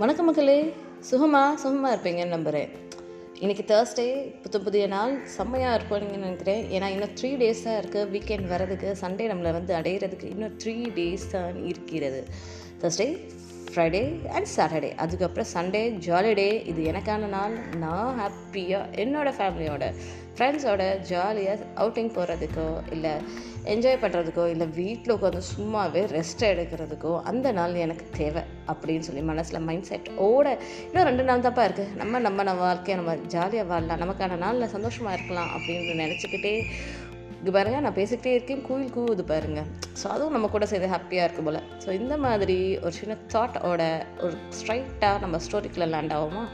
வணக்கம் மக்களே. சுகமா சுகமாக இருப்பீங்கன்னு நம்புகிறேன் இன்றைக்கி தேர்ஸ்டே புத்த புதிய நாள். செம்மையாக இருப்பீங்கன்னு நினைக்கிறேன். ஏன்னா இன்னும் த்ரீ டேஸாக இருக்குது வீக்கெண்ட் வரதுக்கு சண்டே நம்மளை வந்து அடையிறதுக்கு இன்னும் த்ரீ டேஸ் தான் இருக்கிறது. தேர்ஸ்டே ஃப்ரைடே அண்ட் சாட்டர்டே அதுக்கப்புறம் சண்டே ஜாலி டே இது எனக்கான நாள். நான் ஹாப்பியாக என்னோடய ஃபேமிலியோட ஃப்ரெண்ட்ஸோட ஜாலியாக அவுட்டிங் போகிறதுக்கோ இல்லை என்ஜாய் பண்ணுறதுக்கோ இல்லை வீட்டில் உட்காந்து சும்மாவே ரெஸ்ட் எடுக்கிறதுக்கோ அந்த நாள் எனக்கு தேவை அப்படின்னு சொல்லி மனசில் மைண்ட் செட் ஓட இன்னும் ரெண்டு நாள் தப்பாக இருக்குது நம்ம நம்ம நம்ம வாழ்க்கையை நம்ம ஜாலியாக வாழலாம். நமக்கான நாளில் சந்தோஷமாக இருக்கலாம் அப்படின்னு நினச்சிக்கிட்டே இங்கே பாருங்கள் நான் பேசிக்கிட்டே இருக்கேன் கோயில் கூவுது பாருங்க. ஸோ அதுவும் நம்ம கூட சேர்ந்து ஹாப்பியாக இருக்கும் போல். ஸோ இந்த மாதிரி ஒரு சின்ன தாட்டோட ஒரு ஸ்ட்ரைட்டாக நம்ம ஸ்டோரிக்குள்ளே லேண்ட் ஆகுமா?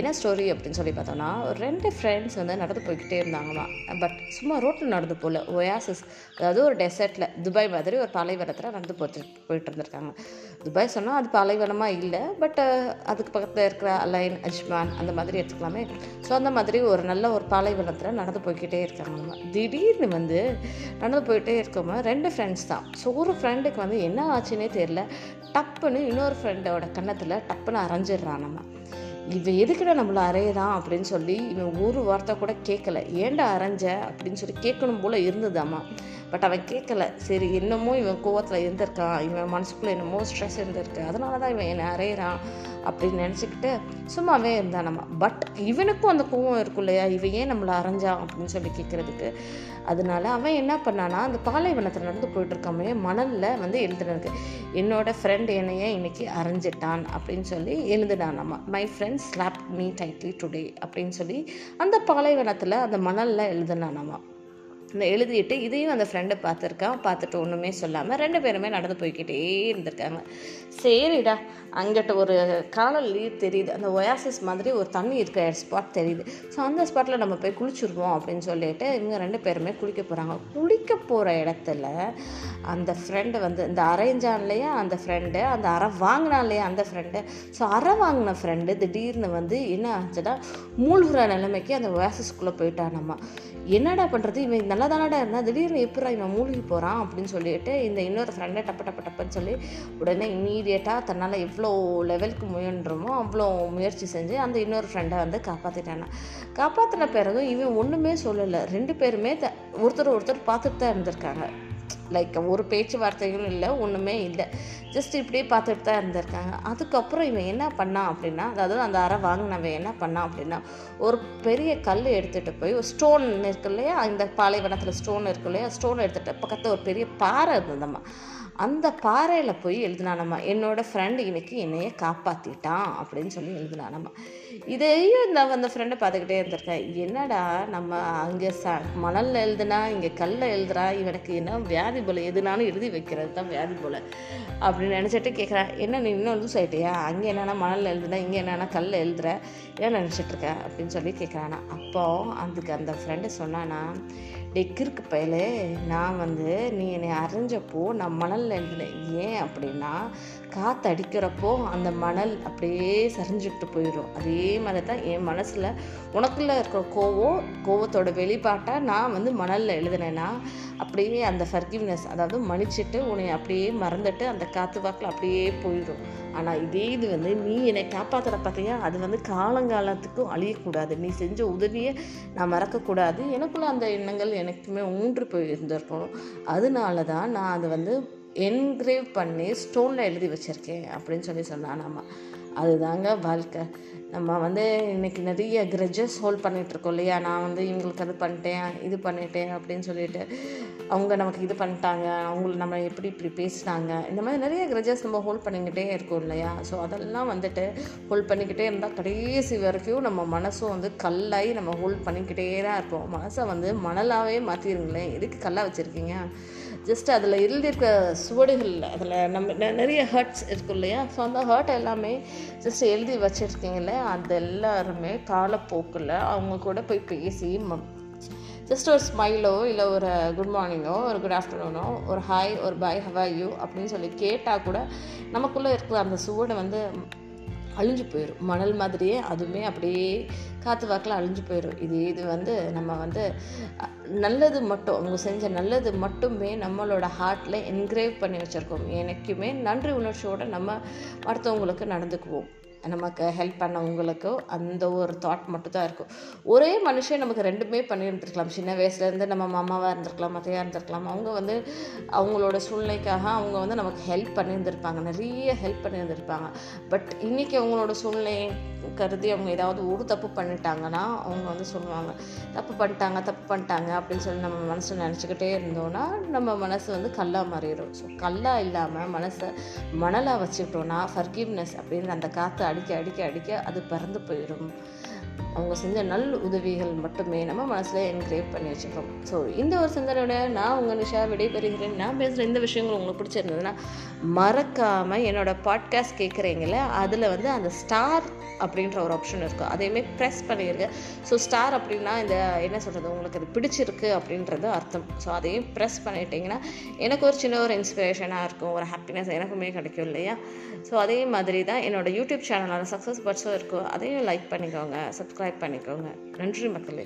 என்ன ஸ்டோரி அப்படின்னு சொல்லி பார்த்தோன்னா ஒரு ரெண்டு ஃப்ரெண்ட்ஸ் வந்து நடந்து போய்கிட்டே இருந்தாங்களாம். பட் சும்மா ரோட்டில் நடந்து போகல. ஒயாசிஸ் அதாவது ஒரு டெசர்ட்டில் துபாய் மாதிரி ஒரு பாலைவனத்தில் நடந்து போட்டு போயிட்டு இருந்திருக்காங்க. துபாய் சொன்னால் அது பாலைவனமாக இல்லை பட் அதுக்கு பக்கத்தில் இருக்கிற அலைன் அஜ்மான் அந்த மாதிரி எடுத்துக்கலாமே. ஸோ அந்த மாதிரி ஒரு நல்ல ஒரு பாலைவனத்தில் நடந்து போய்கிட்டே இருக்காங்க திடீர்னு வந்து நடந்து போயிட்டே இருக்கோமா ரெண்டு ஃப்ரெண்ட்ஸ் தான். ஸோ ஒரு ஃப்ரெண்டுக்கு வந்து என்ன ஆச்சுன்னே தெரியல. டப்புன்னு இன்னொரு ஃப்ரெண்டோட கன்னத்தில் டப்புன்னு அரைஞ்சிடுறான் நம்ம இவன் எதுக்குடா நம்மளை அரையிறான் அப்படின்னு சொல்லி இவன் ஒரு வார்த்தை கூட கேட்கல. ஏன்டா அரைஞ்ச? அப்படின்னு சொல்லி கேட்கணும் போல் இருந்ததாம்மா பட் அவன் கேட்கல. சரி என்னமோ இவன் கோவத்தில் இருந்திருக்கான். இவன் மனசுக்குள்ளே என்னமோ ஸ்ட்ரெஸ் இருந்திருக்கு. அதனால தான் இவன் என்னை அரையிறான் அப்படின்னு நினச்சிக்கிட்டு சும்மாவே இருந்தான் நம்ம பட் இவனுக்கும் அந்த கோவம் இருக்கும் இல்லையா? இவன் ஏன் நம்மளை அரைஞ்சான் அப்படின்னு சொல்லி கேட்குறதுக்கு. அதனால அவன் என்ன பண்ணானா அந்த பாலைவனத்தில் நடந்து போயிட்டுருக்காமே மணலில் வந்து எழுதுனதுக்கு என்னோட ஃப்ரெண்ட் என்னையே இன்னைக்கு அரைஞ்சிட்டான் அப்படின்னு சொல்லி எழுதுனான் நம்ம my friend slap me tightly today அப்படின்னு சொல்லி அந்த பாலைவனத்தில் அந்த மணலில் எழுதுனான் நம்ம இந்த எழுதிட்டு இதையும் அந்த ஃப்ரெண்டை பார்த்துருக்கான் பார்த்துட்டு ஒன்றுமே சொல்லாமல் ரெண்டு பேருமே நடந்து போய்கிட்டே இருந்திருக்காங்க. சரிடா அங்கிட்ட ஒரு காணல் நீர் தெரியுது. அந்த ஒயாசிஸ் மாதிரி ஒரு தண்ணி இருக்கிற ஸ்பாட் தெரியுது. ஸோ அந்த ஸ்பாட்டில் நம்ம போய் குளிச்சுருவோம் அப்படின்னு சொல்லிட்டு இவங்க ரெண்டு பேருமே குளிக்க போகிறாங்க குளிக்க போகிற இடத்துல அந்த ஃப்ரெண்டு வந்து இந்த அரைஞ்சான் இல்லையா அந்த ஃப்ரெண்டு அந்த அரை வாங்கினான் இல்லையா அந்த ஃப்ரெண்டு ஸோ அரை வாங்கின ஃப்ரெண்டு திடீர்னு வந்து என்ன ஆச்சுன்னா மூழ்கிற நிலைமைக்கு அந்த ஒயாசிஸ்குள்ளே போயிட்டான் நம்ம என்னடா பண்ணுறது இவன் நல்லா தானடா இருந்தால் திடீர்னு எப்படா இவன் மூழ்கி போகிறான் அப்படின்னு சொல்லிட்டு இந்த இன்னொரு ஃப்ரெண்டை டப்ப டப்ப டப்பன்னு சொல்லி உடனே இம்மீடியட்டாக தன்னால் எவ்வளோ லெவலுக்கு முயன்றமோ அவ்வளோ முயற்சி செஞ்சு அந்த இன்னொரு ஃப்ரெண்டை வந்து காப்பாற்றிட்டானா காப்பாற்றின பிறகும் இவன் ஒன்றுமே சொல்லலை. ரெண்டு பேருமே த ஒருத்தர் ஒருத்தர் பார்த்துட்டு தான் இருந்திருக்காங்க. லைக் ஒரு பேச்சுவார்த்தைகளும் இல்லை ஒன்றுமே இல்லை. ஜஸ்ட் இப்படியே பார்த்துட்டு தான் இருந்திருக்காங்க. அதுக்கப்புறம் இவன் என்ன பண்ணான் அப்படின்னா அதாவது அந்த அறை வாங்கினவன் என்ன பண்ணான் அப்படின்னா ஒரு பெரிய கல் எடுத்துகிட்டு போய் ஒரு ஸ்டோன் இருக்கு இல்லையா? இந்த பாலைவனத்தில் ஸ்டோன் இருக்கு இல்லையா? ஸ்டோன் எடுத்துகிட்டு பக்கத்தில் ஒரு பெரிய பாறை இருந்ததம்மா அந்த பாறையில் போய் எழுதினானம்மா என்னோடய ஃப்ரெண்டு இன்னைக்கு என்னைய காப்பாற்றிட்டான் அப்படின்னு சொல்லி எழுதினானம்மா. இதையும் இந்த அந்த ஃப்ரெண்டை பார்த்துக்கிட்டே இருந்திருக்கேன் என்னடா நம்ம அங்கே ச மணலில் எழுதுனா இங்கே கல்லில் எழுதுறா இவனுக்கு என்ன வியாதி போல் எதுனாலும் எழுதி வைக்கிறது தான் வியாதி போல். அப்படின்னு நினச்சிட்டு கேட்குறேன் என்ன நீ இன்னும் லூஸ் ஆகிட்டியா அங்கே என்னென்னா மணலில் எழுதுனா? இங்கே என்னென்னா கல்லில் எழுதுற? ஏன் நினச்சிட்ருக்க அப்படின்னு சொல்லி கேட்குறானா அப்போ அதுக்கு அந்த ஃப்ரெண்டு சொன்னானா டே கிறுக்கு பயலே. நான் வந்து நீ என்னை அரைஞ்சப்போ நான் மணலில் எழுதினேன் ஏன் அப்படின்னா காற்று அடிக்கிறப்போ அந்த மணல் அப்படியே சரிஞ்சுக்கிட்டு போயிடும் அதே மாதிரி தான் என் மனசில் உனக்குள்ளே இருக்கிற கோவம் கோவத்தோட வெளிப்பாட்டாக நான் வந்து மணலில் எழுதினேன்னா அப்படியே அந்த ஃபர்கிவ்னஸ் அதாவது மன்னிச்சுட்டு உன்னை அப்படியே மறந்துட்டு அந்த காற்று வாக்கில் அப்படியே போயிடும் ஆனால் இதே இது வந்து நீ என்னை காப்பாற்றுற பார்த்தியா அது வந்து காலங்காலத்துக்கும் அழியக்கூடாது. நீ செஞ்ச உதவியை நான் மறக்கக்கூடாது. எனக்குள்ள அந்த எண்ணங்கள் எனக்குமே ஊன்று போய் இருந்திருக்கணும் அதனால தான் நான் அதை வந்து என்கிரேவ் பண்ணி ஸ்டோனில் எழுதி வச்சுருக்கேன் அப்படின்னு சொல்லி சொன்னான் நம்ம அதுதாங்க வாழ்க்கை. நம்ம வந்து இன்றைக்கி நிறைய கிரஜஸ் ஹோல்ட் பண்ணிகிட்ருக்கோம் இல்லையா? நான் வந்து இவங்களுக்கு அது பண்ணிட்டேன் இது பண்ணிட்டேன் அப்படின்னு சொல்லிட்டு அவங்க நமக்கு இது பண்ணிட்டாங்க அவங்கள நம்ம எப்படி இப்படி பேசினாங்க இந்த மாதிரி நிறைய கிரஜஸ் நம்ம ஹோல்ட் பண்ணிக்கிட்டே இருக்கோம் இல்லையா? ஸோ அதெல்லாம் வந்துட்டு ஹோல்ட் பண்ணிக்கிட்டே இருந்தால் கடைசி வரைக்கும் நம்ம மனசும் வந்து கல்லாகி நம்ம ஹோல்ட் பண்ணிக்கிட்டே தான் இருப்போம். மனசை வந்து மணலாகவே மாற்றிடுங்களேன் எதுக்கு கல்லாக வச்சுருக்கீங்க? ஜஸ்ட் அதில் இருந்திருக்க சுவடுகள் அதில் நம்ம நிறைய ஹர்ட்ஸ் இருக்கும் இல்லையா? ஸோ அந்த ஹர்ட் எல்லாமே ஜஸ்ட் எழுதி வச்சுருக்கீங்களே அது எல்லாருமே காலப்போக்கில் அவங்க கூட போய் பேசி ஜஸ்ட் ஒரு ஸ்மைலோ இல்லை ஒரு குட் மார்னிங்கோ ஒரு குட் ஆஃப்டர்நூனோ ஒரு ஹாய் ஒரு பாய் ஹவா யூ அப்படின்னு சொல்லி கேட்டால் கூட நமக்குள்ளே இருக்கிற அந்த சுவடை வந்து அழிஞ்சு போயிடும் மணல் மாதிரியே அதுவுமே அப்படியே காற்று வாக்கில் அழிஞ்சு போயிடும் இது இது வந்து நம்ம வந்து நல்லது மட்டும் அவங்க செஞ்ச நல்லது மட்டுமே நம்மளோட ஹார்ட்டில் என்கிரேவ் பண்ணி வச்சுருக்கோம். எனக்குமே நன்றி உணர்ச்சியோடு நம்ம அடுத்தவங்களுக்கு நடந்துக்குவோம். நமக்கு ஹெல்ப் பண்ணவங்களுக்கும் அந்த ஒரு தாட் மட்டும் தான் இருக்கும். ஒரே மனுஷன் நமக்கு ரெண்டுமே பண்ணியிருந்துருக்கலாம். சின்ன வயசுலேருந்து நம்ம மாமாவாக இருந்திருக்கலாம் மத்தையாக இருந்திருக்கலாம். அவங்க வந்து அவங்களோட சூழ்நிலைக்காக அவங்க வந்து நமக்கு ஹெல்ப் பண்ணியிருந்திருப்பாங்க. நிறைய ஹெல்ப் பண்ணியிருந்திருப்பாங்க. பட் இன்றைக்கி அவங்களோட சூழ்நிலை கருதி அவங்க ஏதாவது ஒரு தப்பு பண்ணிட்டாங்கன்னா அவங்க வந்து சொல்லுவாங்க தப்பு பண்ணிட்டாங்க தப்பு பண்ணிட்டாங்க அப்படின்னு சொல்லி நம்ம மனசில் நினச்சிக்கிட்டே இருந்தோன்னா நம்ம மனசு வந்து கல்லாக மாறிடும். ஸோ கல்லாக இல்லாமல் மனசை மணலாக வச்சுக்கிட்டோன்னா ஃபர்கிவ்னஸ் அப்படின்னு அந்த காற்று அடிக்க அடிக்க அடிக்க அது பறந்து போயிடும் அவங்க செஞ்ச நல் உதவிகள் மட்டுமே நம்ம மனசில் என்கிரேவ் பண்ணி வச்சுக்கிறோம் ஸோ இந்த ஒரு சிந்தனையோட நான் உங்கள் நிஷா விடைபெறுகிறேன். நான் பேசுகிற இந்த விஷயங்கள் உங்களுக்கு பிடிச்சிருந்ததுன்னா மறக்காமல் என்னோடய பாட்காஸ்ட் கேட்குறீங்கள அதில் வந்து அந்த ஸ்டார் அப்படின்ற ஒரு ஆப்ஷன் இருக்கும் அதையுமே ப்ரெஸ் பண்ணியிருக்கேன் ஸோ ஸ்டார் அப்படின்னா இந்த என்ன சொல்கிறது உங்களுக்கு அது பிடிச்சிருக்கு அப்படின்றது அர்த்தம். ஸோ அதையும் ப்ரெஸ் பண்ணிட்டீங்கன்னா எனக்கு ஒரு சின்ன ஒரு இன்ஸ்பிரேஷனாக இருக்கும். ஒரு ஹாப்பினஸ் எனக்குமே கிடைக்கும் இல்லையா? ஸோ அதே மாதிரி தான் என்னோடய யூடியூப் சேனலான சக்ஸஸ் பட்ஸும் இருக்கும். அதையும் லைக் பண்ணிக்கோங்க. சப்ஸ்கிரைப் பண்ணிக்கோங்க. நன்றி மக்களே.